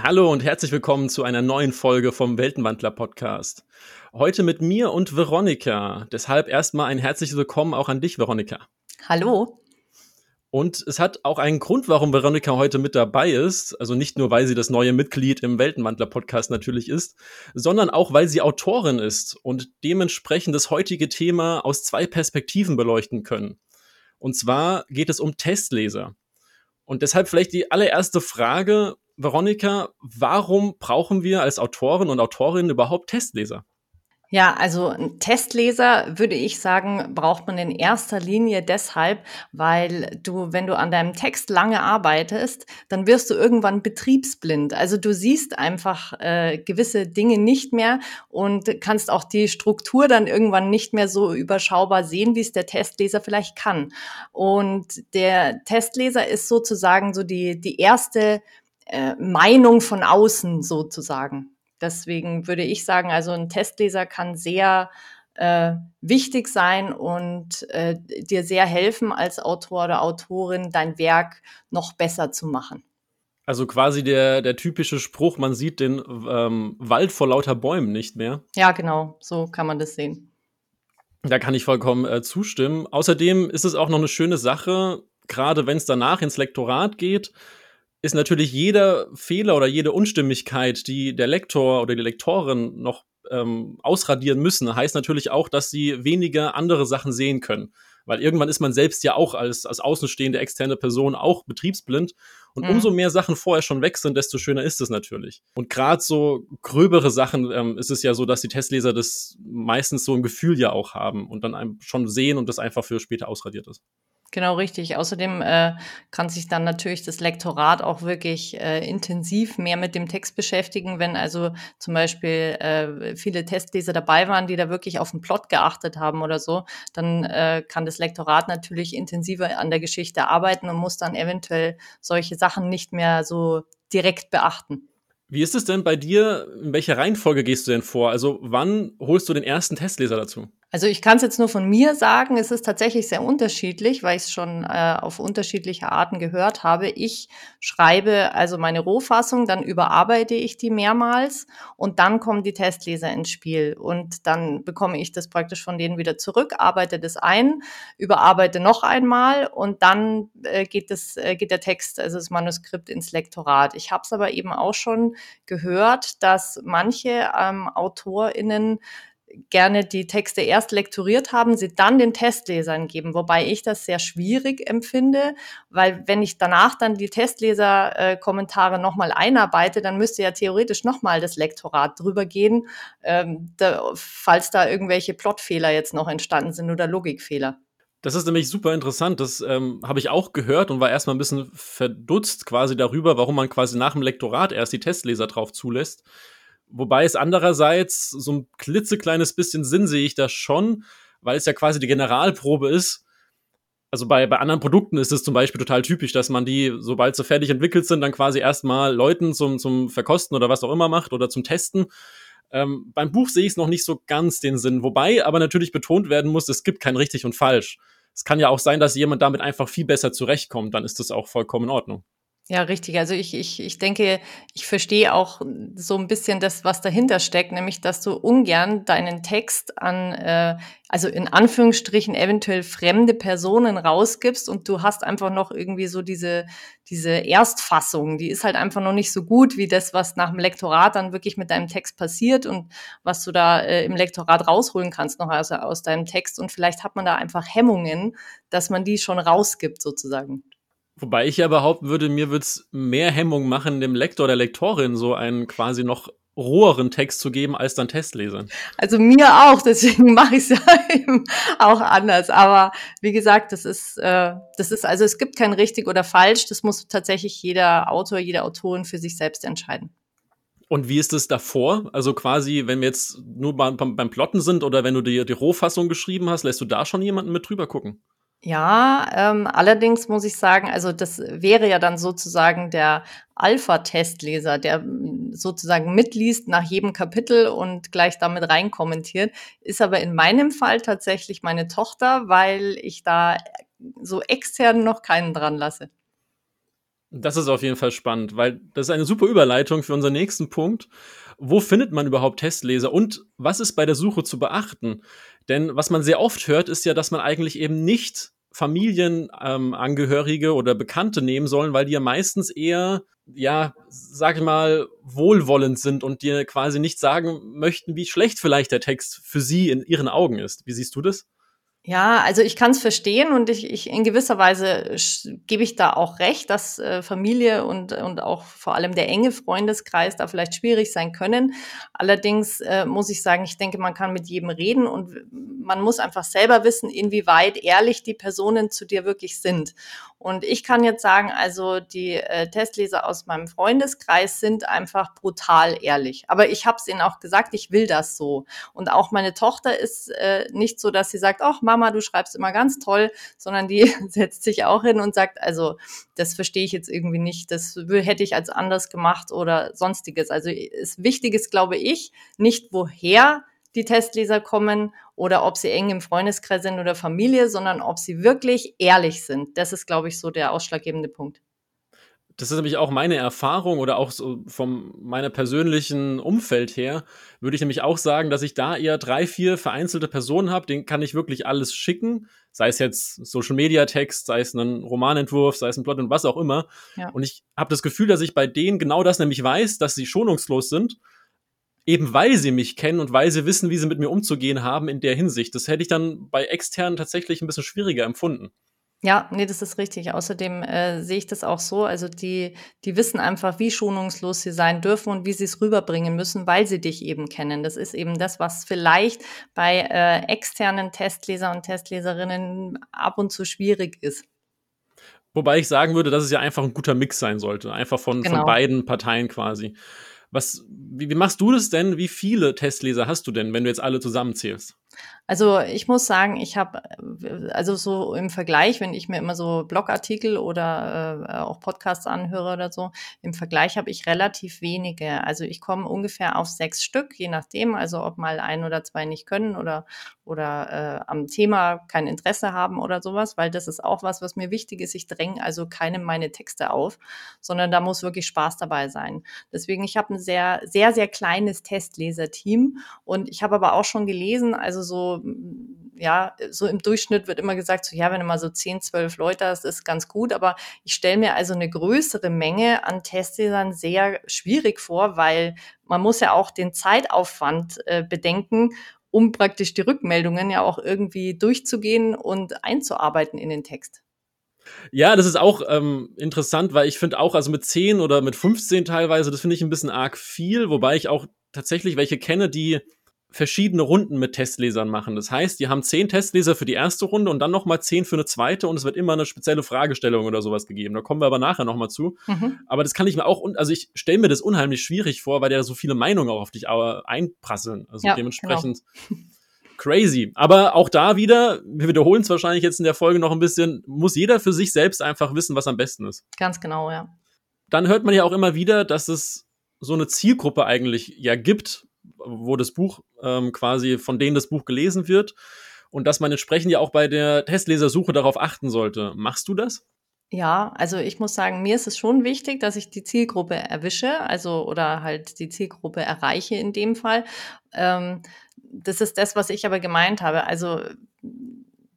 Hallo und herzlich willkommen zu einer neuen Folge vom Weltenwandler Podcast. Heute mit mir und Veronika. Deshalb erstmal ein herzliches Willkommen auch an dich, Veronika. Hallo. Und es hat auch einen Grund, warum Veronika heute mit dabei ist. Also nicht nur, weil sie das neue Mitglied im Weltenwandler-Podcast natürlich ist, sondern auch, weil sie Autorin ist und dementsprechend das heutige Thema aus zwei Perspektiven beleuchten können. Und zwar geht es um Testleser. Und deshalb vielleicht die allererste Frage, Veronika, warum brauchen wir als Autorin und Autorin überhaupt Testleser? Ja, also ein Testleser würde ich sagen, braucht man in erster Linie deshalb, weil du, wenn du an deinem Text lange arbeitest, dann wirst du irgendwann betriebsblind. Also du siehst einfach äh, gewisse Dinge nicht mehr und kannst auch die Struktur dann irgendwann nicht mehr so überschaubar sehen, wie es der Testleser vielleicht kann. Und der Testleser ist sozusagen so die, die erste äh, Meinung von außen sozusagen. Deswegen würde ich sagen, also ein Testleser kann sehr äh, wichtig sein und äh, dir sehr helfen, als Autor oder Autorin dein Werk noch besser zu machen. Also quasi der, der typische Spruch, man sieht den ähm, Wald vor lauter Bäumen nicht mehr. Ja, genau, so kann man das sehen. Da kann ich vollkommen äh, zustimmen. Außerdem ist es auch noch eine schöne Sache, gerade wenn es danach ins Lektorat geht, ist natürlich jeder Fehler oder jede Unstimmigkeit, die der Lektor oder die Lektorin noch ähm, ausradieren müssen, heißt natürlich auch, dass sie weniger andere Sachen sehen können. Weil irgendwann ist man selbst ja auch als, als außenstehende externe Person auch betriebsblind. Und mhm. umso mehr Sachen vorher schon weg sind, desto schöner ist es natürlich. Und gerade so gröbere Sachen ähm, ist es ja so, dass die Testleser das meistens so ein Gefühl ja auch haben und dann einem schon sehen und das einfach für später ausradiert ist. Genau richtig. Außerdem äh, kann sich dann natürlich das Lektorat auch wirklich äh, intensiv mehr mit dem Text beschäftigen, wenn also zum Beispiel äh, viele Testleser dabei waren, die da wirklich auf den Plot geachtet haben oder so, dann äh, kann das Lektorat natürlich intensiver an der Geschichte arbeiten und muss dann eventuell solche Sachen nicht mehr so direkt beachten. Wie ist es denn bei dir? In welcher Reihenfolge gehst du denn vor? Also wann holst du den ersten Testleser dazu? Also ich kann es jetzt nur von mir sagen, es ist tatsächlich sehr unterschiedlich, weil ich es schon äh, auf unterschiedliche Arten gehört habe. Ich schreibe also meine Rohfassung, dann überarbeite ich die mehrmals und dann kommen die Testleser ins Spiel und dann bekomme ich das praktisch von denen wieder zurück, arbeite das ein, überarbeite noch einmal und dann äh, geht, das, äh, geht der Text, also das Manuskript ins Lektorat. Ich habe es aber eben auch schon gehört, dass manche ähm, AutorInnen gerne die Texte erst lektoriert haben, sie dann den Testlesern geben, wobei ich das sehr schwierig empfinde, weil wenn ich danach dann die Testleser-Kommentare nochmal einarbeite, dann müsste ja theoretisch nochmal das Lektorat drüber gehen, ähm, da, falls da irgendwelche Plotfehler jetzt noch entstanden sind oder Logikfehler. Das ist nämlich super interessant. Das ähm, habe ich auch gehört und war erstmal ein bisschen verdutzt quasi darüber, warum man quasi nach dem Lektorat erst die Testleser drauf zulässt. Wobei es andererseits so ein klitzekleines bisschen Sinn sehe ich da schon, weil es ja quasi die Generalprobe ist. Also bei, bei anderen Produkten ist es zum Beispiel total typisch, dass man die, sobald sie fertig entwickelt sind, dann quasi erstmal Leuten zum, zum Verkosten oder was auch immer macht oder zum Testen. Ähm, beim Buch sehe ich es noch nicht so ganz den Sinn. Wobei aber natürlich betont werden muss, es gibt kein richtig und falsch. Es kann ja auch sein, dass jemand damit einfach viel besser zurechtkommt, dann ist das auch vollkommen in Ordnung. Ja, richtig. Also ich, ich, ich denke, ich verstehe auch so ein bisschen das, was dahinter steckt, nämlich dass du ungern deinen Text an, äh, also in Anführungsstrichen eventuell fremde Personen rausgibst und du hast einfach noch irgendwie so diese, diese Erstfassung, die ist halt einfach noch nicht so gut wie das, was nach dem Lektorat dann wirklich mit deinem Text passiert und was du da äh, im Lektorat rausholen kannst noch also aus deinem Text. Und vielleicht hat man da einfach Hemmungen, dass man die schon rausgibt sozusagen. Wobei ich ja behaupten würde, mir würde es mehr Hemmung machen, dem Lektor oder Lektorin so einen quasi noch roheren Text zu geben als dann Testlesern. Also mir auch, deswegen mache ich es ja eben auch anders. Aber wie gesagt, das ist, äh, das ist, also es gibt kein richtig oder falsch. Das muss tatsächlich jeder Autor, jede Autorin für sich selbst entscheiden. Und wie ist es davor? Also quasi, wenn wir jetzt nur beim, beim Plotten sind oder wenn du die, die Rohfassung geschrieben hast, lässt du da schon jemanden mit drüber gucken? Ja, ähm, allerdings muss ich sagen, also das wäre ja dann sozusagen der Alpha-Testleser, der mm, sozusagen mitliest nach jedem Kapitel und gleich damit rein kommentiert. Ist aber in meinem Fall tatsächlich meine Tochter, weil ich da so extern noch keinen dran lasse. Das ist auf jeden Fall spannend, weil das ist eine super Überleitung für unseren nächsten Punkt. Wo findet man überhaupt Testleser und was ist bei der Suche zu beachten? Denn was man sehr oft hört, ist ja, dass man eigentlich eben nicht Familienangehörige ähm, oder Bekannte nehmen sollen, weil die ja meistens eher, ja, sag ich mal, wohlwollend sind und dir quasi nicht sagen möchten, wie schlecht vielleicht der Text für sie in ihren Augen ist. Wie siehst du das? Ja, also ich kann es verstehen und ich, ich in gewisser Weise gebe ich da auch recht, dass äh, Familie und, und auch vor allem der enge Freundeskreis da vielleicht schwierig sein können. Allerdings äh, muss ich sagen, ich denke, man kann mit jedem reden und man muss einfach selber wissen, inwieweit ehrlich die Personen zu dir wirklich sind. Und ich kann jetzt sagen, also die äh, Testleser aus meinem Freundeskreis sind einfach brutal ehrlich. Aber ich habe es ihnen auch gesagt, ich will das so. Und auch meine Tochter ist äh, nicht so, dass sie sagt, ach Mama, du schreibst immer ganz toll, sondern die setzt sich auch hin und sagt, also das verstehe ich jetzt irgendwie nicht, das hätte ich als anders gemacht oder sonstiges. Also ist wichtig ist, glaube ich, nicht woher die Testleser kommen oder ob sie eng im Freundeskreis sind oder Familie, sondern ob sie wirklich ehrlich sind. Das ist, glaube ich, so der ausschlaggebende Punkt. Das ist nämlich auch meine Erfahrung oder auch so vom meiner persönlichen Umfeld her, würde ich nämlich auch sagen, dass ich da eher drei, vier vereinzelte Personen habe, denen kann ich wirklich alles schicken, sei es jetzt Social Media Text, sei es ein Romanentwurf, sei es ein Plot und was auch immer. Ja. Und ich habe das Gefühl, dass ich bei denen genau das nämlich weiß, dass sie schonungslos sind eben weil sie mich kennen und weil sie wissen, wie sie mit mir umzugehen haben in der Hinsicht. Das hätte ich dann bei externen tatsächlich ein bisschen schwieriger empfunden. Ja, nee, das ist richtig. Außerdem äh, sehe ich das auch so. Also die, die wissen einfach, wie schonungslos sie sein dürfen und wie sie es rüberbringen müssen, weil sie dich eben kennen. Das ist eben das, was vielleicht bei äh, externen Testleser und Testleserinnen ab und zu schwierig ist. Wobei ich sagen würde, dass es ja einfach ein guter Mix sein sollte. Einfach von, genau. von beiden Parteien quasi. Was, wie, wie machst du das denn? Wie viele Testleser hast du denn, wenn du jetzt alle zusammenzählst? Also ich muss sagen, ich habe, also so im Vergleich, wenn ich mir immer so Blogartikel oder äh, auch Podcasts anhöre oder so, im Vergleich habe ich relativ wenige. Also ich komme ungefähr auf sechs Stück, je nachdem, also ob mal ein oder zwei nicht können oder, oder äh, am Thema kein Interesse haben oder sowas, weil das ist auch was, was mir wichtig ist. Ich dränge also keinem meine Texte auf, sondern da muss wirklich Spaß dabei sein. Deswegen, ich habe sehr, sehr, sehr kleines Testleserteam und ich habe aber auch schon gelesen, also so, ja, so im Durchschnitt wird immer gesagt, so, ja, wenn mal so 10, 12 Leute hast, ist ganz gut. Aber ich stelle mir also eine größere Menge an Testlesern sehr schwierig vor, weil man muss ja auch den Zeitaufwand äh, bedenken, um praktisch die Rückmeldungen ja auch irgendwie durchzugehen und einzuarbeiten in den Text. Ja, das ist auch ähm, interessant, weil ich finde auch, also mit 10 oder mit 15 teilweise, das finde ich ein bisschen arg viel, wobei ich auch tatsächlich welche kenne, die verschiedene Runden mit Testlesern machen. Das heißt, die haben zehn Testleser für die erste Runde und dann nochmal zehn für eine zweite und es wird immer eine spezielle Fragestellung oder sowas gegeben. Da kommen wir aber nachher nochmal zu. Mhm. Aber das kann ich mir auch, also ich stelle mir das unheimlich schwierig vor, weil da so viele Meinungen auch auf dich einprasseln. Also ja, dementsprechend genau. Crazy. Aber auch da wieder, wir wiederholen es wahrscheinlich jetzt in der Folge noch ein bisschen, muss jeder für sich selbst einfach wissen, was am besten ist. Ganz genau, ja. Dann hört man ja auch immer wieder, dass es so eine Zielgruppe eigentlich ja gibt, wo das Buch ähm, quasi, von denen das Buch gelesen wird und dass man entsprechend ja auch bei der Testlesersuche darauf achten sollte. Machst du das? Ja, also ich muss sagen, mir ist es schon wichtig, dass ich die Zielgruppe erwische, also oder halt die Zielgruppe erreiche in dem Fall. Ähm, das ist das, was ich aber gemeint habe. Also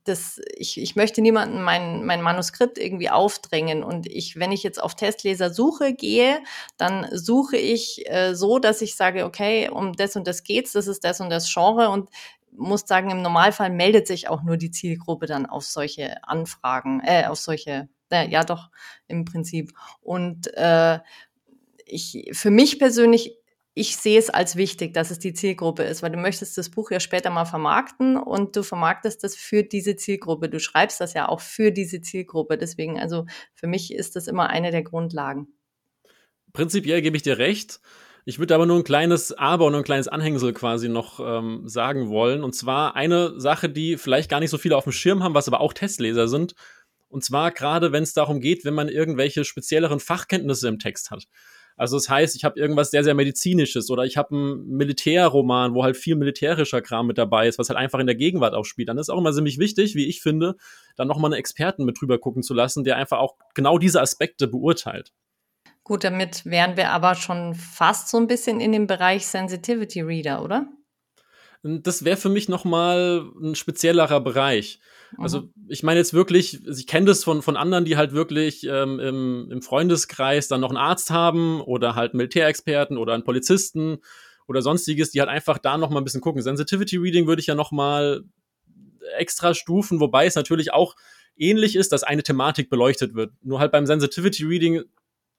das, ich, ich möchte niemandem mein, mein Manuskript irgendwie aufdrängen. Und ich, wenn ich jetzt auf Testlesersuche gehe, dann suche ich äh, so, dass ich sage, okay, um das und das geht's, das ist das und das Genre und muss sagen, im Normalfall meldet sich auch nur die Zielgruppe dann auf solche Anfragen, äh, auf solche, äh, ja doch, im Prinzip. Und äh, ich, für mich persönlich ich sehe es als wichtig, dass es die Zielgruppe ist, weil du möchtest das Buch ja später mal vermarkten und du vermarktest das für diese Zielgruppe. Du schreibst das ja auch für diese Zielgruppe. Deswegen, also für mich ist das immer eine der Grundlagen. Prinzipiell gebe ich dir recht. Ich würde aber nur ein kleines Aber und ein kleines Anhängsel quasi noch ähm, sagen wollen. Und zwar eine Sache, die vielleicht gar nicht so viele auf dem Schirm haben, was aber auch Testleser sind. Und zwar gerade, wenn es darum geht, wenn man irgendwelche spezielleren Fachkenntnisse im Text hat. Also das heißt, ich habe irgendwas sehr, sehr medizinisches oder ich habe einen Militärroman, wo halt viel militärischer Kram mit dabei ist, was halt einfach in der Gegenwart auch spielt. Dann ist auch immer ziemlich wichtig, wie ich finde, dann nochmal einen Experten mit drüber gucken zu lassen, der einfach auch genau diese Aspekte beurteilt. Gut, damit wären wir aber schon fast so ein bisschen in dem Bereich Sensitivity Reader, oder? Das wäre für mich noch mal ein speziellerer Bereich. Also mhm. ich meine jetzt wirklich, ich kenne das von, von anderen, die halt wirklich ähm, im, im Freundeskreis dann noch einen Arzt haben oder halt Militärexperten oder einen Polizisten oder sonstiges, die halt einfach da noch mal ein bisschen gucken. Sensitivity Reading würde ich ja noch mal extra stufen, wobei es natürlich auch ähnlich ist, dass eine Thematik beleuchtet wird. Nur halt beim Sensitivity Reading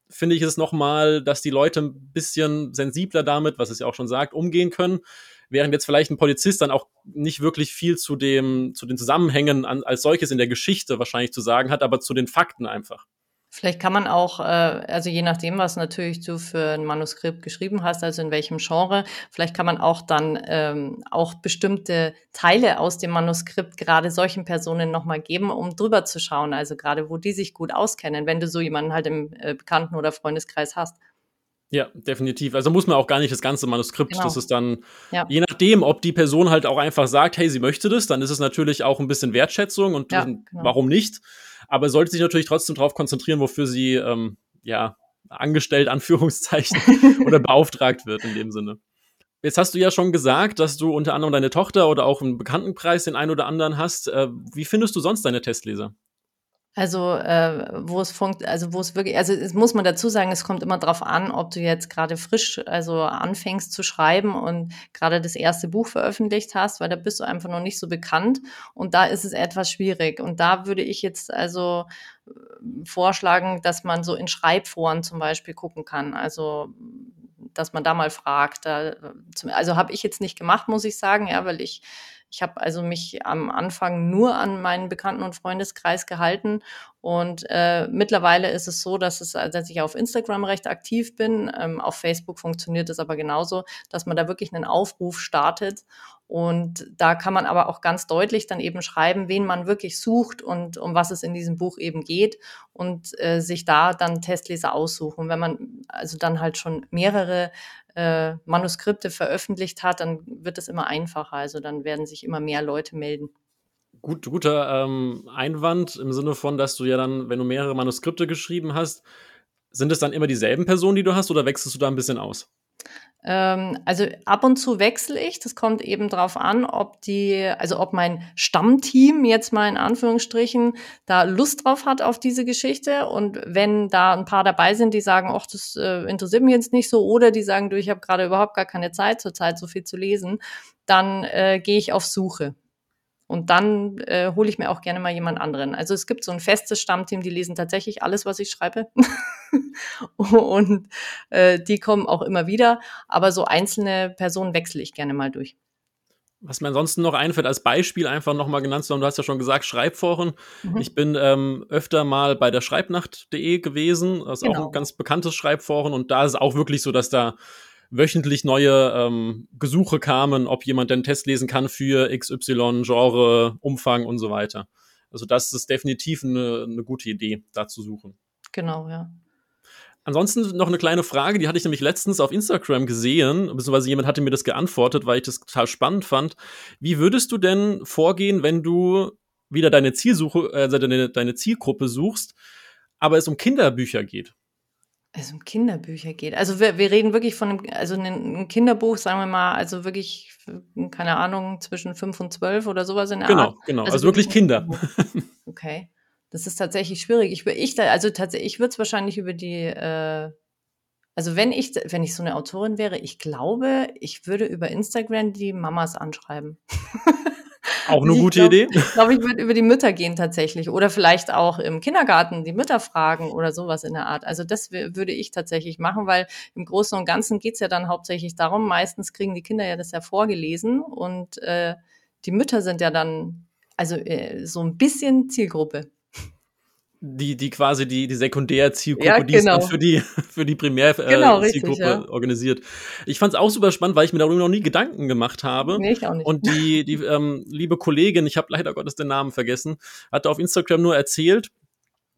finde ich es noch mal, dass die Leute ein bisschen sensibler damit, was es ja auch schon sagt, umgehen können während jetzt vielleicht ein Polizist dann auch nicht wirklich viel zu dem, zu den Zusammenhängen an, als solches in der Geschichte wahrscheinlich zu sagen hat, aber zu den Fakten einfach. Vielleicht kann man auch, äh, also je nachdem, was natürlich du für ein Manuskript geschrieben hast, also in welchem Genre, vielleicht kann man auch dann ähm, auch bestimmte Teile aus dem Manuskript gerade solchen Personen nochmal geben, um drüber zu schauen, also gerade wo die sich gut auskennen, wenn du so jemanden halt im äh, Bekannten- oder Freundeskreis hast. Ja, definitiv. Also muss man auch gar nicht das ganze Manuskript. Genau. Das ist dann, ja. je nachdem, ob die Person halt auch einfach sagt, hey, sie möchte das, dann ist es natürlich auch ein bisschen Wertschätzung und ja, genau. warum nicht. Aber sollte sich natürlich trotzdem darauf konzentrieren, wofür sie, ähm, ja, angestellt, Anführungszeichen, oder beauftragt wird in dem Sinne. Jetzt hast du ja schon gesagt, dass du unter anderem deine Tochter oder auch einen Bekanntenkreis den einen oder anderen hast. Äh, wie findest du sonst deine Testleser? Also, äh, wo es funkt, also wo es wirklich, also es muss man dazu sagen, es kommt immer darauf an, ob du jetzt gerade frisch, also anfängst zu schreiben und gerade das erste Buch veröffentlicht hast, weil da bist du einfach noch nicht so bekannt und da ist es etwas schwierig. Und da würde ich jetzt also äh, vorschlagen, dass man so in Schreibforen zum Beispiel gucken kann. Also dass man da mal fragt. Da, also habe ich jetzt nicht gemacht, muss ich sagen, ja, weil ich ich habe also mich am Anfang nur an meinen Bekannten- und Freundeskreis gehalten und äh, mittlerweile ist es so, dass, es, dass ich auf Instagram recht aktiv bin. Ähm, auf Facebook funktioniert es aber genauso, dass man da wirklich einen Aufruf startet. Und da kann man aber auch ganz deutlich dann eben schreiben, wen man wirklich sucht und um was es in diesem Buch eben geht und äh, sich da dann Testleser aussuchen. Wenn man also dann halt schon mehrere äh, Manuskripte veröffentlicht hat, dann wird es immer einfacher. Also dann werden sich immer mehr Leute melden. Gut, guter ähm, Einwand im Sinne von, dass du ja dann, wenn du mehrere Manuskripte geschrieben hast, sind es dann immer dieselben Personen, die du hast, oder wechselst du da ein bisschen aus? Ähm, also ab und zu wechsle ich. Das kommt eben darauf an, ob die, also ob mein Stammteam jetzt mal in Anführungsstrichen da Lust drauf hat auf diese Geschichte. Und wenn da ein paar dabei sind, die sagen, ach, das äh, interessiert mich jetzt nicht so, oder die sagen, du, ich habe gerade überhaupt gar keine Zeit zurzeit so viel zu lesen, dann äh, gehe ich auf Suche. Und dann äh, hole ich mir auch gerne mal jemand anderen. Also es gibt so ein festes Stammteam, die lesen tatsächlich alles, was ich schreibe. und äh, die kommen auch immer wieder. Aber so einzelne Personen wechsle ich gerne mal durch. Was mir ansonsten noch einfällt, als Beispiel einfach nochmal genannt zu haben, du hast ja schon gesagt, Schreibforen. Mhm. Ich bin ähm, öfter mal bei der Schreibnacht.de gewesen. Das ist genau. auch ein ganz bekanntes Schreibforen. Und da ist es auch wirklich so, dass da wöchentlich neue ähm, Gesuche kamen, ob jemand den Test lesen kann für XY, Genre, Umfang und so weiter. Also das ist definitiv eine, eine gute Idee, da zu suchen. Genau, ja. Ansonsten noch eine kleine Frage, die hatte ich nämlich letztens auf Instagram gesehen, beziehungsweise jemand hatte mir das geantwortet, weil ich das total spannend fand. Wie würdest du denn vorgehen, wenn du wieder deine Zielsuche, also deine, deine Zielgruppe suchst, aber es um Kinderbücher geht? Es um Kinderbücher geht. Also wir, wir reden wirklich von einem, also ein Kinderbuch, sagen wir mal, also wirklich, keine Ahnung, zwischen fünf und zwölf oder sowas in der genau, Art. Genau, genau, also, also wirklich Kinder. Okay. Das ist tatsächlich schwierig. Ich, ich also tatsächlich, ich würde es wahrscheinlich über die, äh, also wenn ich, wenn ich so eine Autorin wäre, ich glaube, ich würde über Instagram die Mamas anschreiben. Auch eine gute glaub, Idee. Ich glaube, ich würde über die Mütter gehen tatsächlich. Oder vielleicht auch im Kindergarten die Mütter fragen oder sowas in der Art. Also das würde ich tatsächlich machen, weil im Großen und Ganzen geht es ja dann hauptsächlich darum, meistens kriegen die Kinder ja das ja vorgelesen und äh, die Mütter sind ja dann also äh, so ein bisschen Zielgruppe die, die quasi die, die Sekundärzielgruppe, ja, genau. die ist dann für die, für die Primärzielgruppe genau, ja. organisiert. Ich fand es auch super spannend, weil ich mir darüber noch nie Gedanken gemacht habe. Nee, ich auch nicht. Und die, die ähm, liebe Kollegin, ich habe leider Gottes den Namen vergessen, hatte auf Instagram nur erzählt,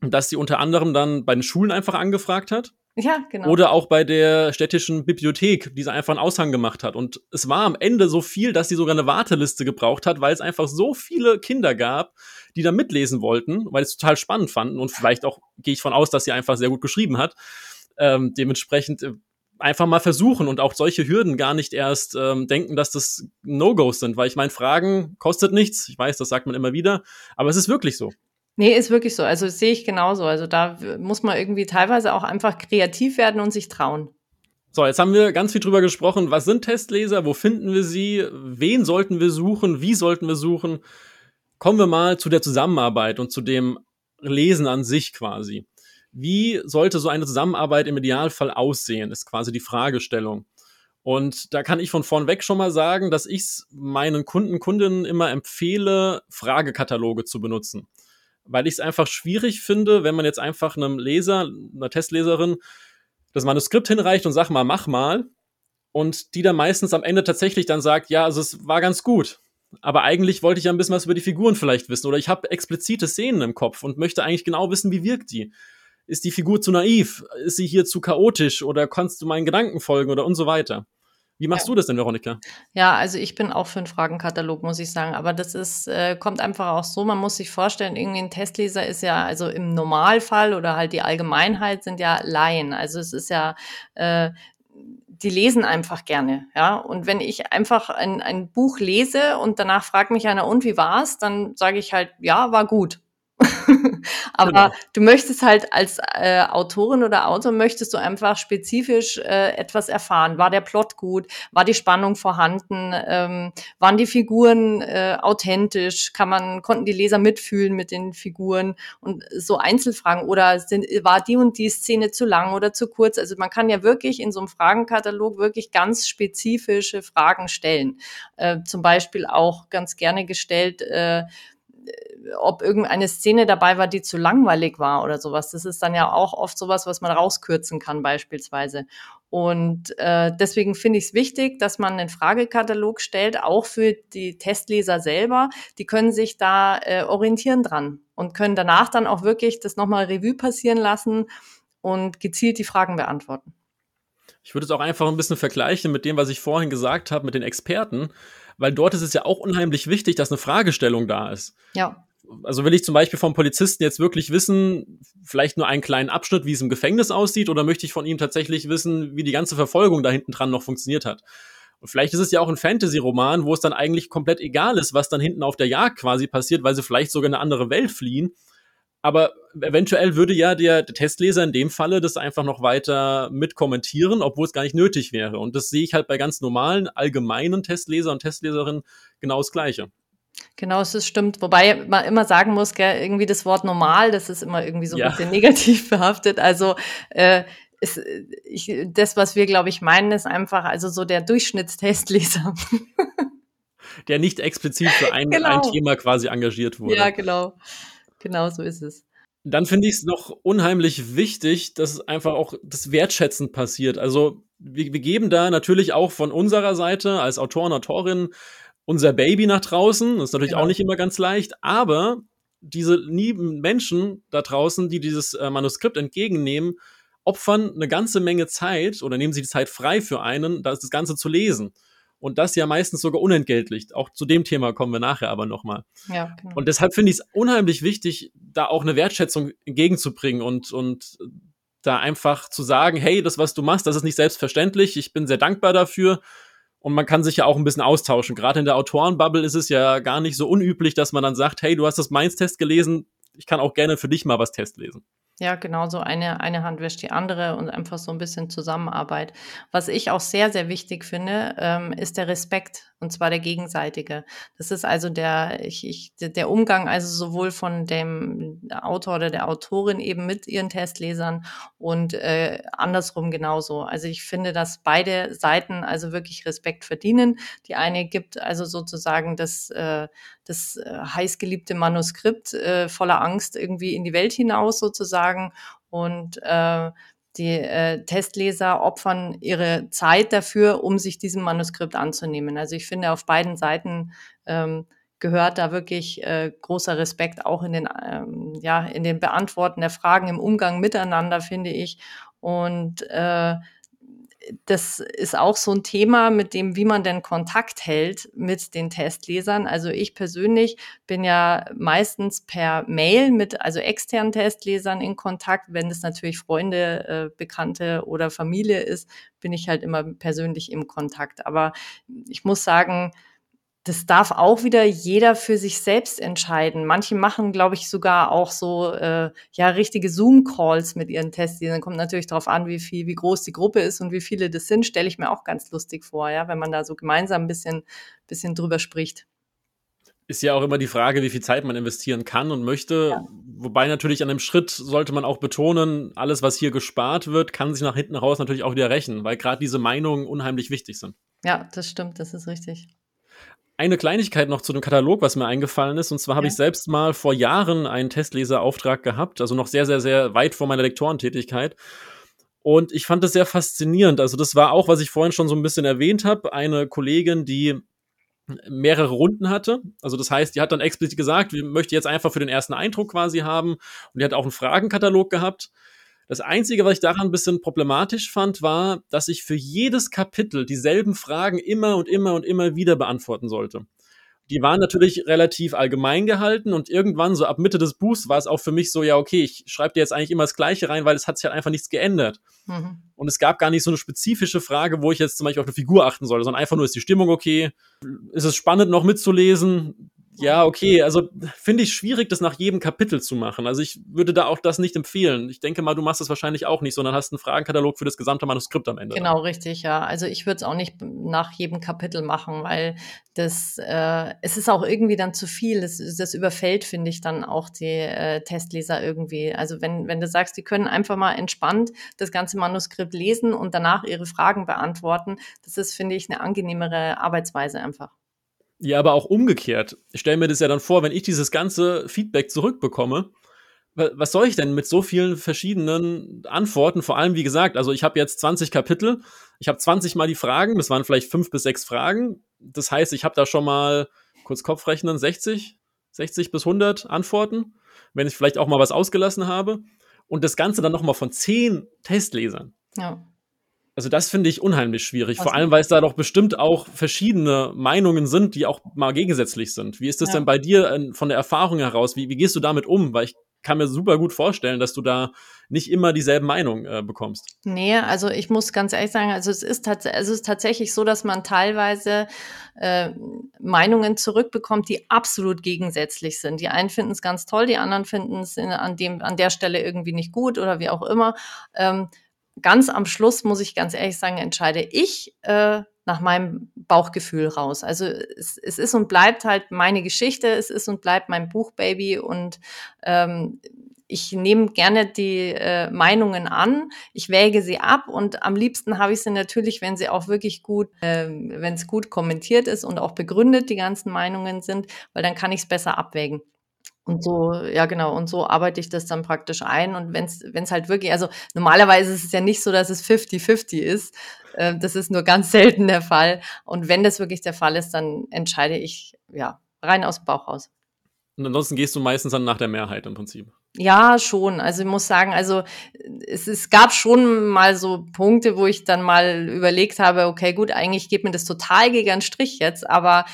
dass sie unter anderem dann bei den Schulen einfach angefragt hat Ja, genau. Oder auch bei der städtischen Bibliothek, die sie einfach einen Aushang gemacht hat. Und es war am Ende so viel, dass sie sogar eine Warteliste gebraucht hat, weil es einfach so viele Kinder gab, die da mitlesen wollten, weil es total spannend fanden. Und vielleicht auch gehe ich von aus, dass sie einfach sehr gut geschrieben hat. Ähm, dementsprechend äh, einfach mal versuchen und auch solche Hürden gar nicht erst ähm, denken, dass das No-Gos sind, weil ich meine, Fragen kostet nichts. Ich weiß, das sagt man immer wieder, aber es ist wirklich so. Nee, ist wirklich so. Also sehe ich genauso. Also da muss man irgendwie teilweise auch einfach kreativ werden und sich trauen. So, jetzt haben wir ganz viel drüber gesprochen. Was sind Testleser? Wo finden wir sie? Wen sollten wir suchen? Wie sollten wir suchen? Kommen wir mal zu der Zusammenarbeit und zu dem Lesen an sich quasi. Wie sollte so eine Zusammenarbeit im Idealfall aussehen, ist quasi die Fragestellung. Und da kann ich von vornweg schon mal sagen, dass ich es meinen Kunden, Kundinnen immer empfehle, Fragekataloge zu benutzen weil ich es einfach schwierig finde, wenn man jetzt einfach einem Leser, einer Testleserin das Manuskript hinreicht und sagt mal, mach mal. Und die dann meistens am Ende tatsächlich dann sagt, ja, also es war ganz gut. Aber eigentlich wollte ich ja ein bisschen was über die Figuren vielleicht wissen. Oder ich habe explizite Szenen im Kopf und möchte eigentlich genau wissen, wie wirkt die. Ist die Figur zu naiv? Ist sie hier zu chaotisch? Oder kannst du meinen Gedanken folgen? Oder und so weiter. Wie machst ja. du das denn, Veronika? Ja, also ich bin auch für einen Fragenkatalog, muss ich sagen. Aber das ist, äh, kommt einfach auch so, man muss sich vorstellen, irgendwie ein Testleser ist ja, also im Normalfall oder halt die Allgemeinheit sind ja Laien. Also es ist ja, äh, die lesen einfach gerne, ja. Und wenn ich einfach ein, ein Buch lese und danach fragt mich einer, und wie war's, dann sage ich halt, ja, war gut. Aber genau. du möchtest halt als äh, Autorin oder Autor möchtest du einfach spezifisch äh, etwas erfahren. War der Plot gut? War die Spannung vorhanden? Ähm, waren die Figuren äh, authentisch? Kann man, konnten die Leser mitfühlen mit den Figuren? Und so Einzelfragen oder sind, war die und die Szene zu lang oder zu kurz? Also man kann ja wirklich in so einem Fragenkatalog wirklich ganz spezifische Fragen stellen. Äh, zum Beispiel auch ganz gerne gestellt, äh, ob irgendeine Szene dabei war, die zu langweilig war oder sowas. Das ist dann ja auch oft sowas, was man rauskürzen kann beispielsweise. Und äh, deswegen finde ich es wichtig, dass man einen Fragekatalog stellt, auch für die Testleser selber. Die können sich da äh, orientieren dran und können danach dann auch wirklich das nochmal Revue passieren lassen und gezielt die Fragen beantworten. Ich würde es auch einfach ein bisschen vergleichen mit dem, was ich vorhin gesagt habe, mit den Experten, weil dort ist es ja auch unheimlich wichtig, dass eine Fragestellung da ist. Ja also will ich zum Beispiel vom Polizisten jetzt wirklich wissen, vielleicht nur einen kleinen Abschnitt, wie es im Gefängnis aussieht, oder möchte ich von ihm tatsächlich wissen, wie die ganze Verfolgung da hinten dran noch funktioniert hat? Und vielleicht ist es ja auch ein Fantasy-Roman, wo es dann eigentlich komplett egal ist, was dann hinten auf der Jagd quasi passiert, weil sie vielleicht sogar eine andere Welt fliehen. Aber eventuell würde ja der, der Testleser in dem Falle das einfach noch weiter mitkommentieren, obwohl es gar nicht nötig wäre. Und das sehe ich halt bei ganz normalen, allgemeinen Testleser und Testleserinnen genau das Gleiche. Genau, es stimmt. Wobei man immer sagen muss, gell, irgendwie das Wort normal, das ist immer irgendwie so ein ja. bisschen negativ behaftet. Also äh, ist, ich, das, was wir, glaube ich, meinen, ist einfach also so der Durchschnittstestleser. der nicht explizit für ein, genau. ein Thema quasi engagiert wurde. Ja, genau. Genau so ist es. Dann finde ich es noch unheimlich wichtig, dass einfach auch das Wertschätzen passiert. Also wir, wir geben da natürlich auch von unserer Seite als Autoren, Autorinnen unser Baby nach draußen. Das ist natürlich genau. auch nicht immer ganz leicht, aber diese lieben Menschen da draußen, die dieses äh, Manuskript entgegennehmen, opfern eine ganze Menge Zeit oder nehmen sie die Zeit frei für einen, das, das Ganze zu lesen. Und das ja meistens sogar unentgeltlich. Auch zu dem Thema kommen wir nachher aber nochmal. Ja, genau. Und deshalb finde ich es unheimlich wichtig, da auch eine Wertschätzung entgegenzubringen und, und da einfach zu sagen, hey, das, was du machst, das ist nicht selbstverständlich. Ich bin sehr dankbar dafür und man kann sich ja auch ein bisschen austauschen. Gerade in der Autorenbubble ist es ja gar nicht so unüblich, dass man dann sagt, hey, du hast das Mainz-Test gelesen, ich kann auch gerne für dich mal was Test lesen. Ja, genau so eine, eine Hand wäscht die andere und einfach so ein bisschen Zusammenarbeit. Was ich auch sehr, sehr wichtig finde, ähm, ist der Respekt und zwar der gegenseitige. Das ist also der, ich, ich, der Umgang also sowohl von dem Autor oder der Autorin eben mit ihren Testlesern und äh, andersrum genauso. Also ich finde, dass beide Seiten also wirklich Respekt verdienen. Die eine gibt also sozusagen das, äh, das äh, heißgeliebte Manuskript äh, voller Angst irgendwie in die Welt hinaus sozusagen und äh, die äh, Testleser opfern ihre Zeit dafür, um sich diesem Manuskript anzunehmen. Also ich finde, auf beiden Seiten ähm, gehört da wirklich äh, großer Respekt auch in den, ähm, ja, in den Beantworten der Fragen im Umgang miteinander, finde ich. Und äh, das ist auch so ein Thema, mit dem, wie man denn Kontakt hält mit den Testlesern. Also ich persönlich bin ja meistens per Mail mit, also externen Testlesern in Kontakt. Wenn es natürlich Freunde, äh, Bekannte oder Familie ist, bin ich halt immer persönlich im Kontakt. Aber ich muss sagen, das darf auch wieder jeder für sich selbst entscheiden. Manche machen, glaube ich, sogar auch so äh, ja richtige Zoom-Calls mit ihren Tests. Dann kommt natürlich darauf an, wie viel, wie groß die Gruppe ist und wie viele das sind. Stelle ich mir auch ganz lustig vor, ja, wenn man da so gemeinsam ein bisschen, bisschen drüber spricht. Ist ja auch immer die Frage, wie viel Zeit man investieren kann und möchte. Ja. Wobei natürlich an einem Schritt sollte man auch betonen, alles, was hier gespart wird, kann sich nach hinten raus natürlich auch wieder rächen, weil gerade diese Meinungen unheimlich wichtig sind. Ja, das stimmt, das ist richtig eine Kleinigkeit noch zu dem Katalog, was mir eingefallen ist. Und zwar habe ja. ich selbst mal vor Jahren einen Testleserauftrag gehabt, also noch sehr, sehr, sehr weit vor meiner Lektorentätigkeit. Und ich fand das sehr faszinierend. Also das war auch, was ich vorhin schon so ein bisschen erwähnt habe, eine Kollegin, die mehrere Runden hatte. Also das heißt, die hat dann explizit gesagt, wir möchten jetzt einfach für den ersten Eindruck quasi haben. Und die hat auch einen Fragenkatalog gehabt. Das Einzige, was ich daran ein bisschen problematisch fand, war, dass ich für jedes Kapitel dieselben Fragen immer und immer und immer wieder beantworten sollte. Die waren natürlich relativ allgemein gehalten und irgendwann, so ab Mitte des Buchs, war es auch für mich so, ja, okay, ich schreibe dir jetzt eigentlich immer das Gleiche rein, weil es hat sich halt einfach nichts geändert. Mhm. Und es gab gar nicht so eine spezifische Frage, wo ich jetzt zum Beispiel auf eine Figur achten sollte, sondern einfach nur, ist die Stimmung okay? Ist es spannend noch mitzulesen? Ja, okay, also finde ich schwierig, das nach jedem Kapitel zu machen. Also ich würde da auch das nicht empfehlen. Ich denke mal, du machst das wahrscheinlich auch nicht, sondern hast einen Fragenkatalog für das gesamte Manuskript am Ende. Genau, richtig, ja. Also ich würde es auch nicht nach jedem Kapitel machen, weil das, äh, es ist auch irgendwie dann zu viel. Das, das überfällt, finde ich, dann auch die äh, Testleser irgendwie. Also wenn, wenn du sagst, die können einfach mal entspannt das ganze Manuskript lesen und danach ihre Fragen beantworten, das ist, finde ich, eine angenehmere Arbeitsweise einfach. Ja, aber auch umgekehrt. Ich stelle mir das ja dann vor, wenn ich dieses ganze Feedback zurückbekomme, was soll ich denn mit so vielen verschiedenen Antworten? Vor allem, wie gesagt, also ich habe jetzt 20 Kapitel, ich habe 20 mal die Fragen, das waren vielleicht fünf bis sechs Fragen. Das heißt, ich habe da schon mal, kurz Kopfrechnen, 60, 60 bis 100 Antworten, wenn ich vielleicht auch mal was ausgelassen habe. Und das Ganze dann nochmal von zehn Testlesern. Ja. Also das finde ich unheimlich schwierig, vor allem weil es da doch bestimmt auch verschiedene Meinungen sind, die auch mal gegensätzlich sind. Wie ist das ja. denn bei dir äh, von der Erfahrung heraus? Wie, wie gehst du damit um? Weil ich kann mir super gut vorstellen, dass du da nicht immer dieselben Meinungen äh, bekommst. Nee, also ich muss ganz ehrlich sagen, also es ist, tats also es ist tatsächlich so, dass man teilweise äh, Meinungen zurückbekommt, die absolut gegensätzlich sind. Die einen finden es ganz toll, die anderen finden es an, dem, an der Stelle irgendwie nicht gut oder wie auch immer. Ähm, ganz am Schluss, muss ich ganz ehrlich sagen, entscheide ich äh, nach meinem Bauchgefühl raus. Also es, es ist und bleibt halt meine Geschichte, es ist und bleibt mein Buchbaby und ähm, ich nehme gerne die äh, Meinungen an, ich wäge sie ab und am liebsten habe ich sie natürlich, wenn sie auch wirklich gut, äh, wenn es gut kommentiert ist und auch begründet die ganzen Meinungen sind, weil dann kann ich es besser abwägen. Und so, ja genau, und so arbeite ich das dann praktisch ein. Und wenn es halt wirklich, also normalerweise ist es ja nicht so, dass es 50-50 ist. Äh, das ist nur ganz selten der Fall. Und wenn das wirklich der Fall ist, dann entscheide ich ja rein aus dem Bauch raus. Und ansonsten gehst du meistens dann nach der Mehrheit im Prinzip. Ja, schon. Also ich muss sagen, also es, es gab schon mal so Punkte, wo ich dann mal überlegt habe, okay, gut, eigentlich geht mir das total gegen einen Strich jetzt, aber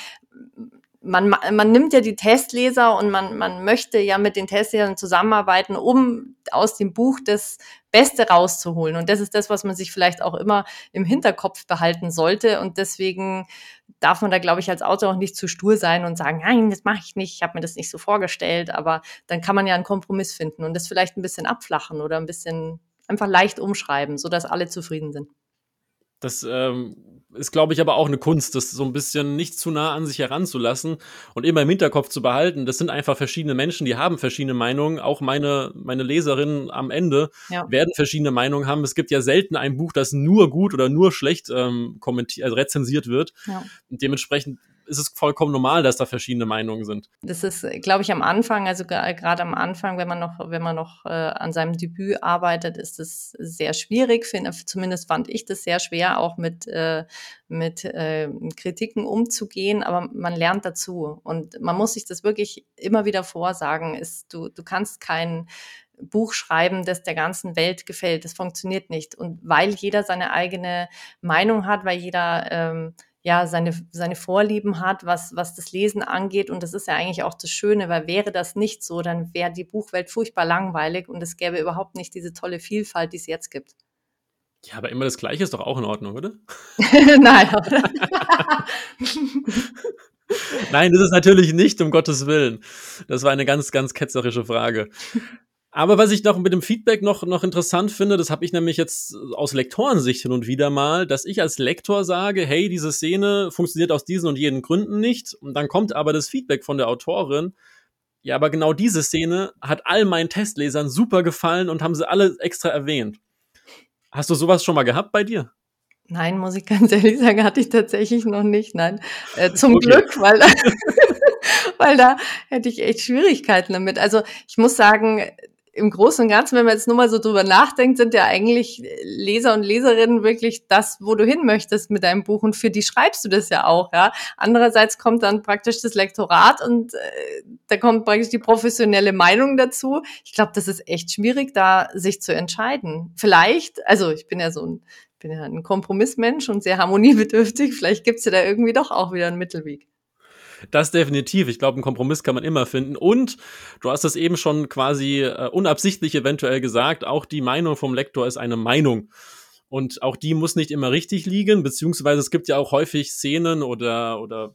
man, man nimmt ja die Testleser und man, man möchte ja mit den Testlesern zusammenarbeiten, um aus dem Buch das Beste rauszuholen. Und das ist das, was man sich vielleicht auch immer im Hinterkopf behalten sollte. Und deswegen darf man da, glaube ich, als Autor auch nicht zu stur sein und sagen, nein, das mache ich nicht, ich habe mir das nicht so vorgestellt. Aber dann kann man ja einen Kompromiss finden und das vielleicht ein bisschen abflachen oder ein bisschen einfach leicht umschreiben, sodass alle zufrieden sind. Das ähm, ist, glaube ich, aber auch eine Kunst, das so ein bisschen nicht zu nah an sich heranzulassen und immer im Hinterkopf zu behalten. Das sind einfach verschiedene Menschen, die haben verschiedene Meinungen. Auch meine, meine Leserinnen am Ende ja. werden verschiedene Meinungen haben. Es gibt ja selten ein Buch, das nur gut oder nur schlecht ähm, kommentiert, also rezensiert wird. Ja. Und dementsprechend ist es vollkommen normal, dass da verschiedene Meinungen sind. Das ist, glaube ich, am Anfang, also gerade am Anfang, wenn man noch, wenn man noch äh, an seinem Debüt arbeitet, ist es sehr schwierig. Find, zumindest fand ich das sehr schwer, auch mit, äh, mit äh, Kritiken umzugehen, aber man lernt dazu. Und man muss sich das wirklich immer wieder vorsagen. Ist, du, du kannst keinen Buch schreiben, das der ganzen Welt gefällt. Das funktioniert nicht. Und weil jeder seine eigene Meinung hat, weil jeder ähm, ja seine, seine Vorlieben hat, was, was das Lesen angeht. Und das ist ja eigentlich auch das Schöne, weil wäre das nicht so, dann wäre die Buchwelt furchtbar langweilig und es gäbe überhaupt nicht diese tolle Vielfalt, die es jetzt gibt. Ja, aber immer das Gleiche ist doch auch in Ordnung, oder? Nein. Nein, das ist natürlich nicht, um Gottes Willen. Das war eine ganz, ganz ketzerische Frage. Aber was ich noch mit dem Feedback noch, noch interessant finde, das habe ich nämlich jetzt aus Lektorensicht hin und wieder mal, dass ich als Lektor sage, hey, diese Szene funktioniert aus diesen und jenen Gründen nicht. Und dann kommt aber das Feedback von der Autorin, ja, aber genau diese Szene hat all meinen Testlesern super gefallen und haben sie alle extra erwähnt. Hast du sowas schon mal gehabt bei dir? Nein, muss ich ganz ehrlich sagen, hatte ich tatsächlich noch nicht. Nein, äh, zum okay. Glück, weil, weil da hätte ich echt Schwierigkeiten damit. Also ich muss sagen, im Großen und Ganzen, wenn man jetzt nur mal so drüber nachdenkt, sind ja eigentlich Leser und Leserinnen wirklich das, wo du hin möchtest mit deinem Buch und für die schreibst du das ja auch, ja. Andererseits kommt dann praktisch das Lektorat und äh, da kommt praktisch die professionelle Meinung dazu. Ich glaube, das ist echt schwierig, da sich zu entscheiden. Vielleicht, also ich bin ja so ein, bin ja ein Kompromissmensch und sehr harmoniebedürftig, vielleicht gibt's ja da irgendwie doch auch wieder einen Mittelweg. Das definitiv. Ich glaube, einen Kompromiss kann man immer finden. Und du hast es eben schon quasi äh, unabsichtlich eventuell gesagt, auch die Meinung vom Lektor ist eine Meinung. Und auch die muss nicht immer richtig liegen, beziehungsweise es gibt ja auch häufig Szenen oder, oder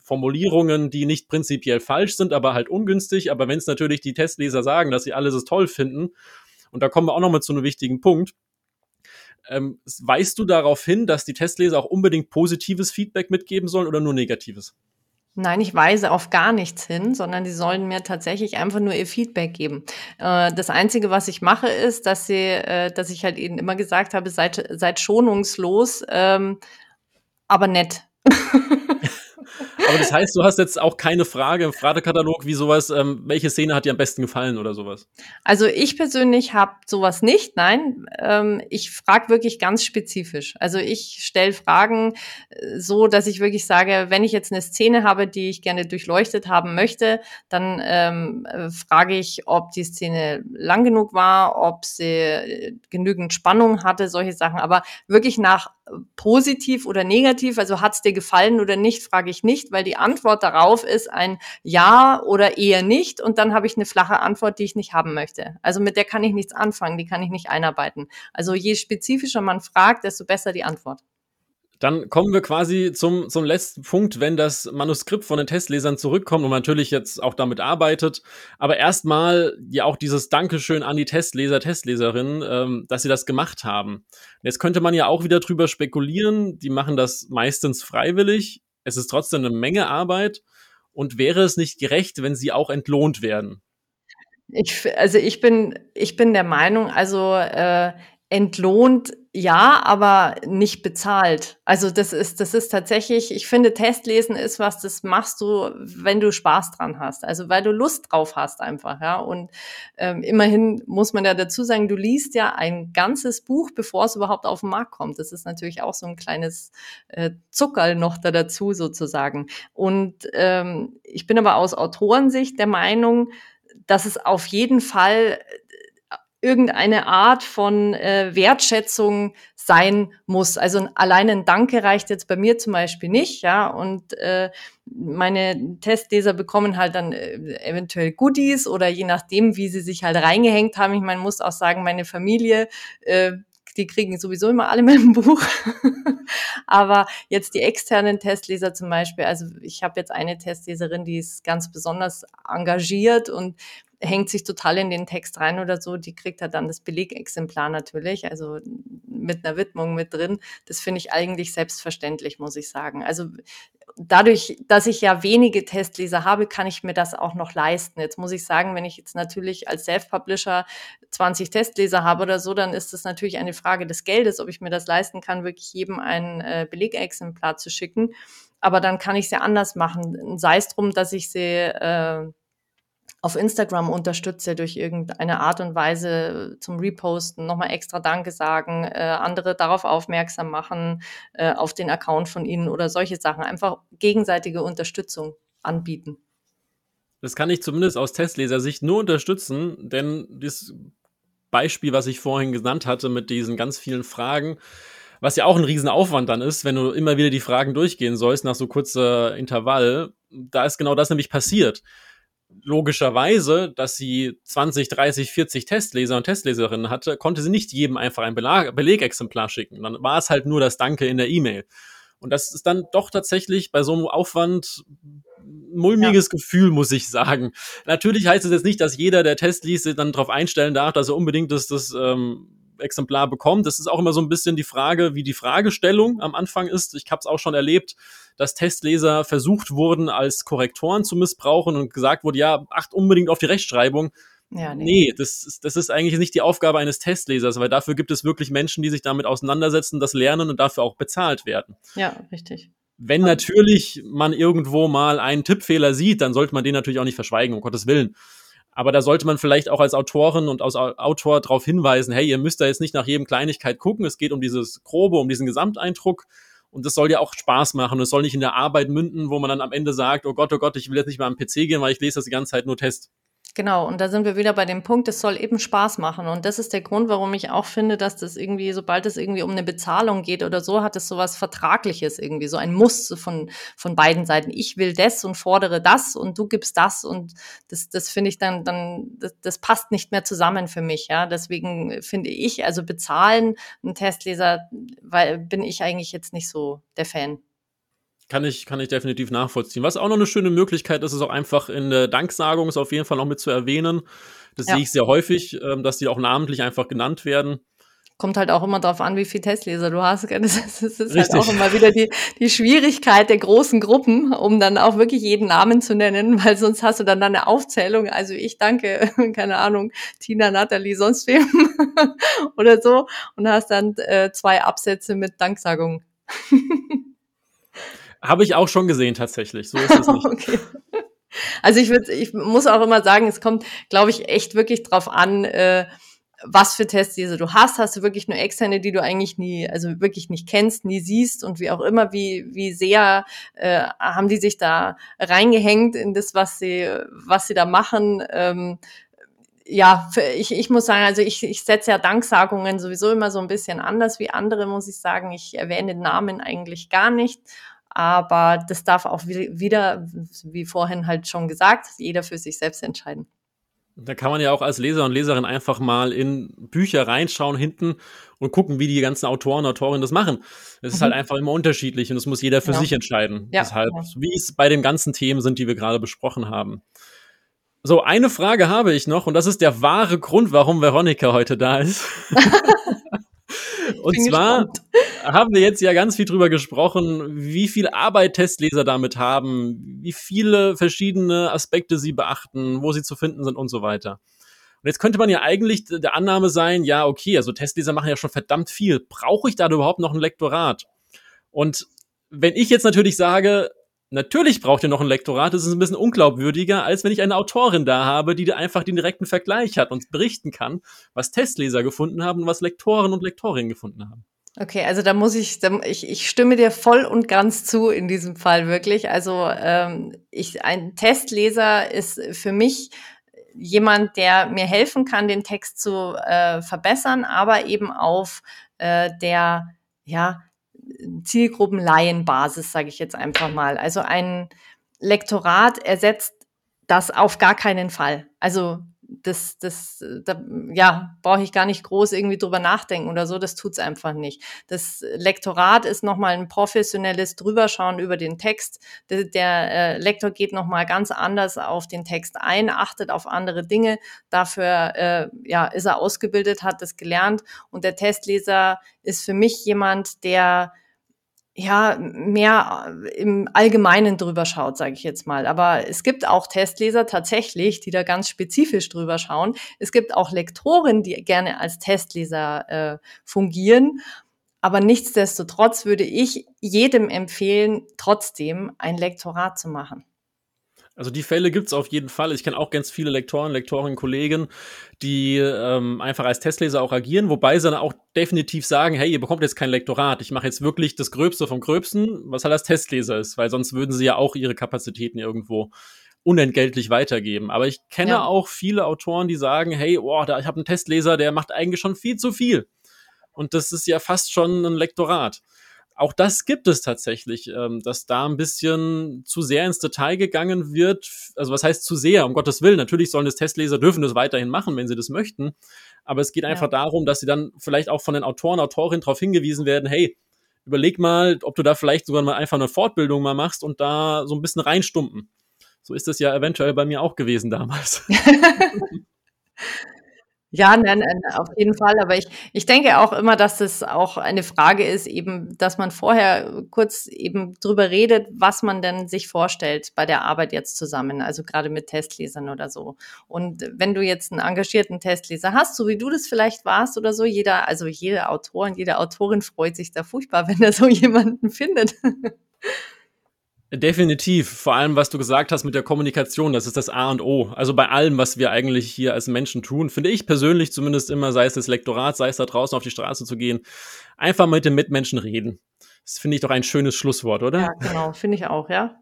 Formulierungen, die nicht prinzipiell falsch sind, aber halt ungünstig. Aber wenn es natürlich die Testleser sagen, dass sie alles es toll finden, und da kommen wir auch nochmal zu einem wichtigen Punkt, ähm, weißt du darauf hin, dass die Testleser auch unbedingt positives Feedback mitgeben sollen oder nur negatives? Nein, ich weise auf gar nichts hin, sondern die sollen mir tatsächlich einfach nur ihr Feedback geben. Äh, das Einzige, was ich mache, ist, dass sie, äh, dass ich halt ihnen immer gesagt habe, seid, seid schonungslos, ähm, aber nett. Aber das heißt, du hast jetzt auch keine Frage im Fragekatalog wie sowas, ähm, welche Szene hat dir am besten gefallen oder sowas? Also ich persönlich habe sowas nicht, nein. Ähm, ich frage wirklich ganz spezifisch. Also ich stelle Fragen äh, so, dass ich wirklich sage, wenn ich jetzt eine Szene habe, die ich gerne durchleuchtet haben möchte, dann ähm, äh, frage ich, ob die Szene lang genug war, ob sie äh, genügend Spannung hatte, solche Sachen. Aber wirklich nach positiv oder negativ, also hat es dir gefallen oder nicht, frage ich nicht, weil die Antwort darauf ist ein Ja oder eher nicht und dann habe ich eine flache Antwort, die ich nicht haben möchte. Also mit der kann ich nichts anfangen, die kann ich nicht einarbeiten. Also je spezifischer man fragt, desto besser die Antwort. Dann kommen wir quasi zum, zum letzten Punkt, wenn das Manuskript von den Testlesern zurückkommt und man natürlich jetzt auch damit arbeitet. Aber erstmal ja auch dieses Dankeschön an die Testleser, Testleserinnen, ähm, dass sie das gemacht haben. Jetzt könnte man ja auch wieder drüber spekulieren. Die machen das meistens freiwillig. Es ist trotzdem eine Menge Arbeit. Und wäre es nicht gerecht, wenn sie auch entlohnt werden? Ich, also ich bin, ich bin der Meinung, also äh, entlohnt ja, aber nicht bezahlt. Also das ist, das ist tatsächlich, ich finde, Testlesen ist was, das machst du, wenn du Spaß dran hast. Also weil du Lust drauf hast einfach, ja. Und ähm, immerhin muss man ja dazu sagen, du liest ja ein ganzes Buch, bevor es überhaupt auf den Markt kommt. Das ist natürlich auch so ein kleines äh, Zuckerl noch da dazu sozusagen. Und ähm, ich bin aber aus Autorensicht der Meinung, dass es auf jeden Fall irgendeine Art von äh, Wertschätzung sein muss. Also allein ein Danke reicht jetzt bei mir zum Beispiel nicht, ja. Und äh, meine Testleser bekommen halt dann äh, eventuell Goodies oder je nachdem, wie sie sich halt reingehängt haben. Ich meine, muss auch sagen, meine Familie, äh, die kriegen sowieso immer alle mein Buch. Aber jetzt die externen Testleser zum Beispiel, also ich habe jetzt eine Testleserin, die ist ganz besonders engagiert und hängt sich total in den Text rein oder so, die kriegt halt dann das Belegexemplar natürlich, also mit einer Widmung mit drin. Das finde ich eigentlich selbstverständlich, muss ich sagen. Also dadurch, dass ich ja wenige Testleser habe, kann ich mir das auch noch leisten. Jetzt muss ich sagen, wenn ich jetzt natürlich als Self-Publisher 20 Testleser habe oder so, dann ist das natürlich eine Frage des Geldes, ob ich mir das leisten kann, wirklich jedem ein äh, Belegexemplar zu schicken. Aber dann kann ich es ja anders machen. Sei es drum, dass ich sie äh, auf Instagram unterstütze durch irgendeine Art und Weise zum Reposten, nochmal extra Danke sagen, äh, andere darauf aufmerksam machen, äh, auf den Account von ihnen oder solche Sachen. Einfach gegenseitige Unterstützung anbieten. Das kann ich zumindest aus Testleser-Sicht nur unterstützen, denn das Beispiel, was ich vorhin genannt hatte mit diesen ganz vielen Fragen, was ja auch ein Riesenaufwand dann ist, wenn du immer wieder die Fragen durchgehen sollst nach so kurzer Intervall, da ist genau das nämlich passiert. Logischerweise, dass sie 20, 30, 40 Testleser und Testleserinnen hatte, konnte sie nicht jedem einfach ein Belag Belegexemplar schicken. Dann war es halt nur das Danke in der E-Mail. Und das ist dann doch tatsächlich bei so einem Aufwand mulmiges ja. Gefühl, muss ich sagen. Natürlich heißt es jetzt nicht, dass jeder, der Test liest, dann darauf einstellen darf, dass er unbedingt das, das ähm, Exemplar bekommt. Das ist auch immer so ein bisschen die Frage, wie die Fragestellung am Anfang ist. Ich habe es auch schon erlebt, dass Testleser versucht wurden, als Korrektoren zu missbrauchen und gesagt wurde, ja, acht unbedingt auf die Rechtschreibung. Ja, nee. nee, das, ist, das ist eigentlich nicht die Aufgabe eines Testlesers, weil dafür gibt es wirklich Menschen, die sich damit auseinandersetzen, das lernen und dafür auch bezahlt werden. Ja, richtig. Wenn natürlich man irgendwo mal einen Tippfehler sieht, dann sollte man den natürlich auch nicht verschweigen, um Gottes Willen. Aber da sollte man vielleicht auch als Autorin und als Autor darauf hinweisen, hey, ihr müsst da jetzt nicht nach jedem Kleinigkeit gucken, es geht um dieses Grobe, um diesen Gesamteindruck. Und das soll ja auch Spaß machen. Es soll nicht in der Arbeit münden, wo man dann am Ende sagt, oh Gott, oh Gott, ich will jetzt nicht mal am PC gehen, weil ich lese das die ganze Zeit nur Test. Genau, und da sind wir wieder bei dem Punkt, es soll eben Spaß machen. Und das ist der Grund, warum ich auch finde, dass das irgendwie, sobald es irgendwie um eine Bezahlung geht oder so, hat es sowas Vertragliches irgendwie, so ein Muss von, von beiden Seiten. Ich will das und fordere das und du gibst das und das, das finde ich dann, dann, das, das passt nicht mehr zusammen für mich, ja. Deswegen finde ich, also bezahlen, ein Testleser, weil bin ich eigentlich jetzt nicht so der Fan. Kann ich, kann ich definitiv nachvollziehen. Was auch noch eine schöne Möglichkeit ist, ist auch einfach in der Danksagung ist auf jeden Fall noch mit zu erwähnen. Das ja. sehe ich sehr häufig, ähm, dass die auch namentlich einfach genannt werden. Kommt halt auch immer darauf an, wie viel Testleser du hast. Das ist, das ist halt auch immer wieder die, die Schwierigkeit der großen Gruppen, um dann auch wirklich jeden Namen zu nennen, weil sonst hast du dann, dann eine Aufzählung. Also ich danke, keine Ahnung, Tina, Natalie, sonst wem oder so und hast dann äh, zwei Absätze mit Danksagung. Habe ich auch schon gesehen, tatsächlich. So ist es nicht. okay. Also ich würde, ich muss auch immer sagen, es kommt, glaube ich, echt wirklich drauf an, äh, was für Testleser du hast. Hast du wirklich nur externe, die du eigentlich nie, also wirklich nicht kennst, nie siehst und wie auch immer, wie, wie sehr äh, haben die sich da reingehängt in das, was sie, was sie da machen. Ähm, ja, ich, ich muss sagen, also ich, ich setze ja Danksagungen sowieso immer so ein bisschen anders wie andere, muss ich sagen. Ich erwähne Namen eigentlich gar nicht aber das darf auch wieder, wie vorhin halt schon gesagt, jeder für sich selbst entscheiden. Da kann man ja auch als Leser und Leserin einfach mal in Bücher reinschauen hinten und gucken, wie die ganzen Autoren und Autorinnen das machen. Es ist halt mhm. halt einfach immer unterschiedlich und das muss jeder für ja. sich entscheiden. Ja. Deshalb, wie es bei den ganzen Themen sind, die wir gerade besprochen haben. So, eine Frage habe ich noch und das ist der wahre Grund, warum Veronika heute da ist. Und zwar gespannt. haben wir jetzt ja ganz viel drüber gesprochen, wie viel Arbeit Testleser damit haben, wie viele verschiedene Aspekte sie beachten, wo sie zu finden sind und so weiter. Und jetzt könnte man ja eigentlich der Annahme sein, ja, okay, also Testleser machen ja schon verdammt viel. Brauche ich da überhaupt noch ein Lektorat? Und wenn ich jetzt natürlich sage, Natürlich braucht ihr noch ein Lektorat, das ist ein bisschen unglaubwürdiger, als wenn ich eine Autorin da habe, die einfach den direkten Vergleich hat und berichten kann, was Testleser gefunden haben und was Lektoren und Lektorinnen gefunden haben. Okay, also da muss ich, da, ich, ich stimme dir voll und ganz zu in diesem Fall wirklich. Also ähm, ich, ein Testleser ist für mich jemand, der mir helfen kann, den Text zu äh, verbessern, aber eben auf äh, der ja Zielgruppenlaienbasis, sage ich jetzt einfach mal. Also ein Lektorat ersetzt das auf gar keinen Fall. Also das, das, da, ja, brauche ich gar nicht groß irgendwie drüber nachdenken oder so, das tut's einfach nicht. Das Lektorat ist nochmal ein professionelles Drüberschauen über den Text. Der, der äh, Lektor geht nochmal ganz anders auf den Text ein, achtet auf andere Dinge. Dafür äh, ja, ist er ausgebildet, hat das gelernt. Und der Testleser ist für mich jemand, der ja, mehr äh, im Allgemeinen drüber schaut, sage ich jetzt mal. Aber es gibt auch Testleser tatsächlich, die da ganz spezifisch drüber schauen. Es gibt auch Lektoren, die gerne als Testleser äh, fungieren. Aber nichtsdestotrotz würde ich jedem empfehlen, trotzdem ein Lektorat zu machen. Also die Fälle gibt's auf jeden Fall. Ich kenne auch ganz viele Lektoren, Lektorinnen, Kollegen, die ähm, einfach als Testleser auch agieren, wobei sie dann auch definitiv sagen, hey, ihr bekommt jetzt kein Lektorat. Ich mache jetzt wirklich das Gröbste vom Gröbsten, was halt als Testleser ist, weil sonst würden sie ja auch ihre Kapazitäten irgendwo unentgeltlich weitergeben. Aber ich kenne ja. auch viele Autoren, die sagen, hey, oh, da, ich habe einen Testleser, der macht eigentlich schon viel zu viel. Und das ist ja fast schon ein Lektorat. Auch das gibt es tatsächlich, ähm, dass da ein bisschen zu sehr ins Detail gegangen wird. Also was heißt zu sehr? Um Gottes Willen. Natürlich sollen das Testleser dürfen das weiterhin machen, wenn sie das möchten. Aber es geht einfach ja. darum, dass sie dann vielleicht auch von den Autoren, Autorinnen darauf hingewiesen werden, hey, überleg mal, ob du da vielleicht sogar mal einfach eine Fortbildung mal machst und da so ein bisschen reinstumpen. So ist es ja eventuell bei mir auch gewesen damals. Ja, nein, nein, auf jeden Fall. Aber ich, ich denke auch immer, dass das auch eine Frage ist, eben, dass man vorher kurz eben drüber redet, was man denn sich vorstellt bei der Arbeit jetzt zusammen, also gerade mit Testlesern oder so. Und wenn du jetzt einen engagierten Testleser hast, so wie du das vielleicht warst oder so, jeder, also jeder Autor und jede Autorin freut sich da furchtbar, wenn er so jemanden findet. Definitiv. Vor allem, was du gesagt hast mit der Kommunikation, das ist das A und O. Also bei allem, was wir eigentlich hier als Menschen tun, finde ich persönlich zumindest immer, sei es das Lektorat, sei es da draußen auf die Straße zu gehen, einfach mit den Mitmenschen reden. Das finde ich doch ein schönes Schlusswort, oder? Ja, genau, finde ich auch, ja.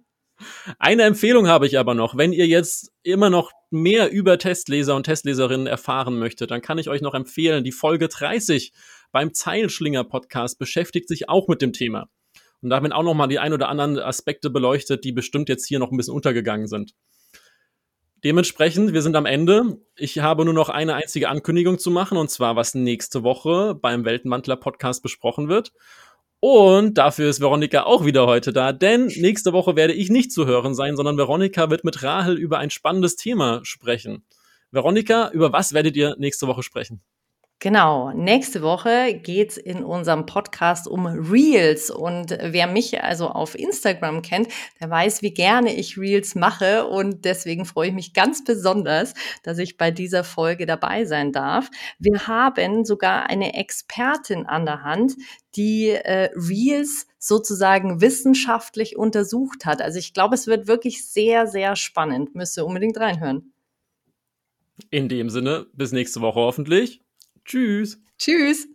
Eine Empfehlung habe ich aber noch. Wenn ihr jetzt immer noch mehr über Testleser und Testleserinnen erfahren möchtet, dann kann ich euch noch empfehlen, die Folge 30 beim Zeilenschlinger Podcast beschäftigt sich auch mit dem Thema und damit auch nochmal die ein oder anderen Aspekte beleuchtet, die bestimmt jetzt hier noch ein bisschen untergegangen sind. Dementsprechend, wir sind am Ende. Ich habe nur noch eine einzige Ankündigung zu machen, und zwar, was nächste Woche beim Weltenwandler Podcast besprochen wird. Und dafür ist Veronika auch wieder heute da, denn nächste Woche werde ich nicht zu hören sein, sondern Veronika wird mit Rahel über ein spannendes Thema sprechen. Veronika, über was werdet ihr nächste Woche sprechen? Genau, nächste Woche geht's in unserem Podcast um Reels. Und wer mich also auf Instagram kennt, der weiß, wie gerne ich Reels mache. Und deswegen freue ich mich ganz besonders, dass ich bei dieser Folge dabei sein darf. Wir haben sogar eine Expertin an der Hand, die äh, Reels sozusagen wissenschaftlich untersucht hat. Also ich glaube, es wird wirklich sehr, sehr spannend. Müsst ihr unbedingt reinhören. In dem Sinne, bis nächste Woche hoffentlich. Tschüss. Tschüss.